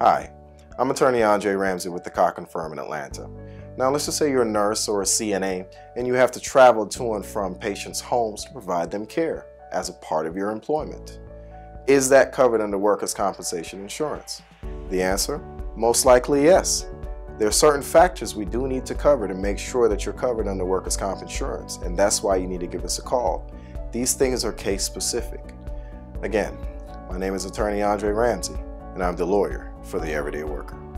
Hi, I'm attorney Andre Ramsey with the Cochran Firm in Atlanta. Now let's just say you're a nurse or a CNA and you have to travel to and from patients' homes to provide them care as a part of your employment. Is that covered under workers' compensation insurance? The answer? Most likely yes. There are certain factors we do need to cover to make sure that you're covered under workers' comp insurance, and that's why you need to give us a call. These things are case specific. Again, my name is attorney Andre Ramsey, and I'm the lawyer for the everyday worker.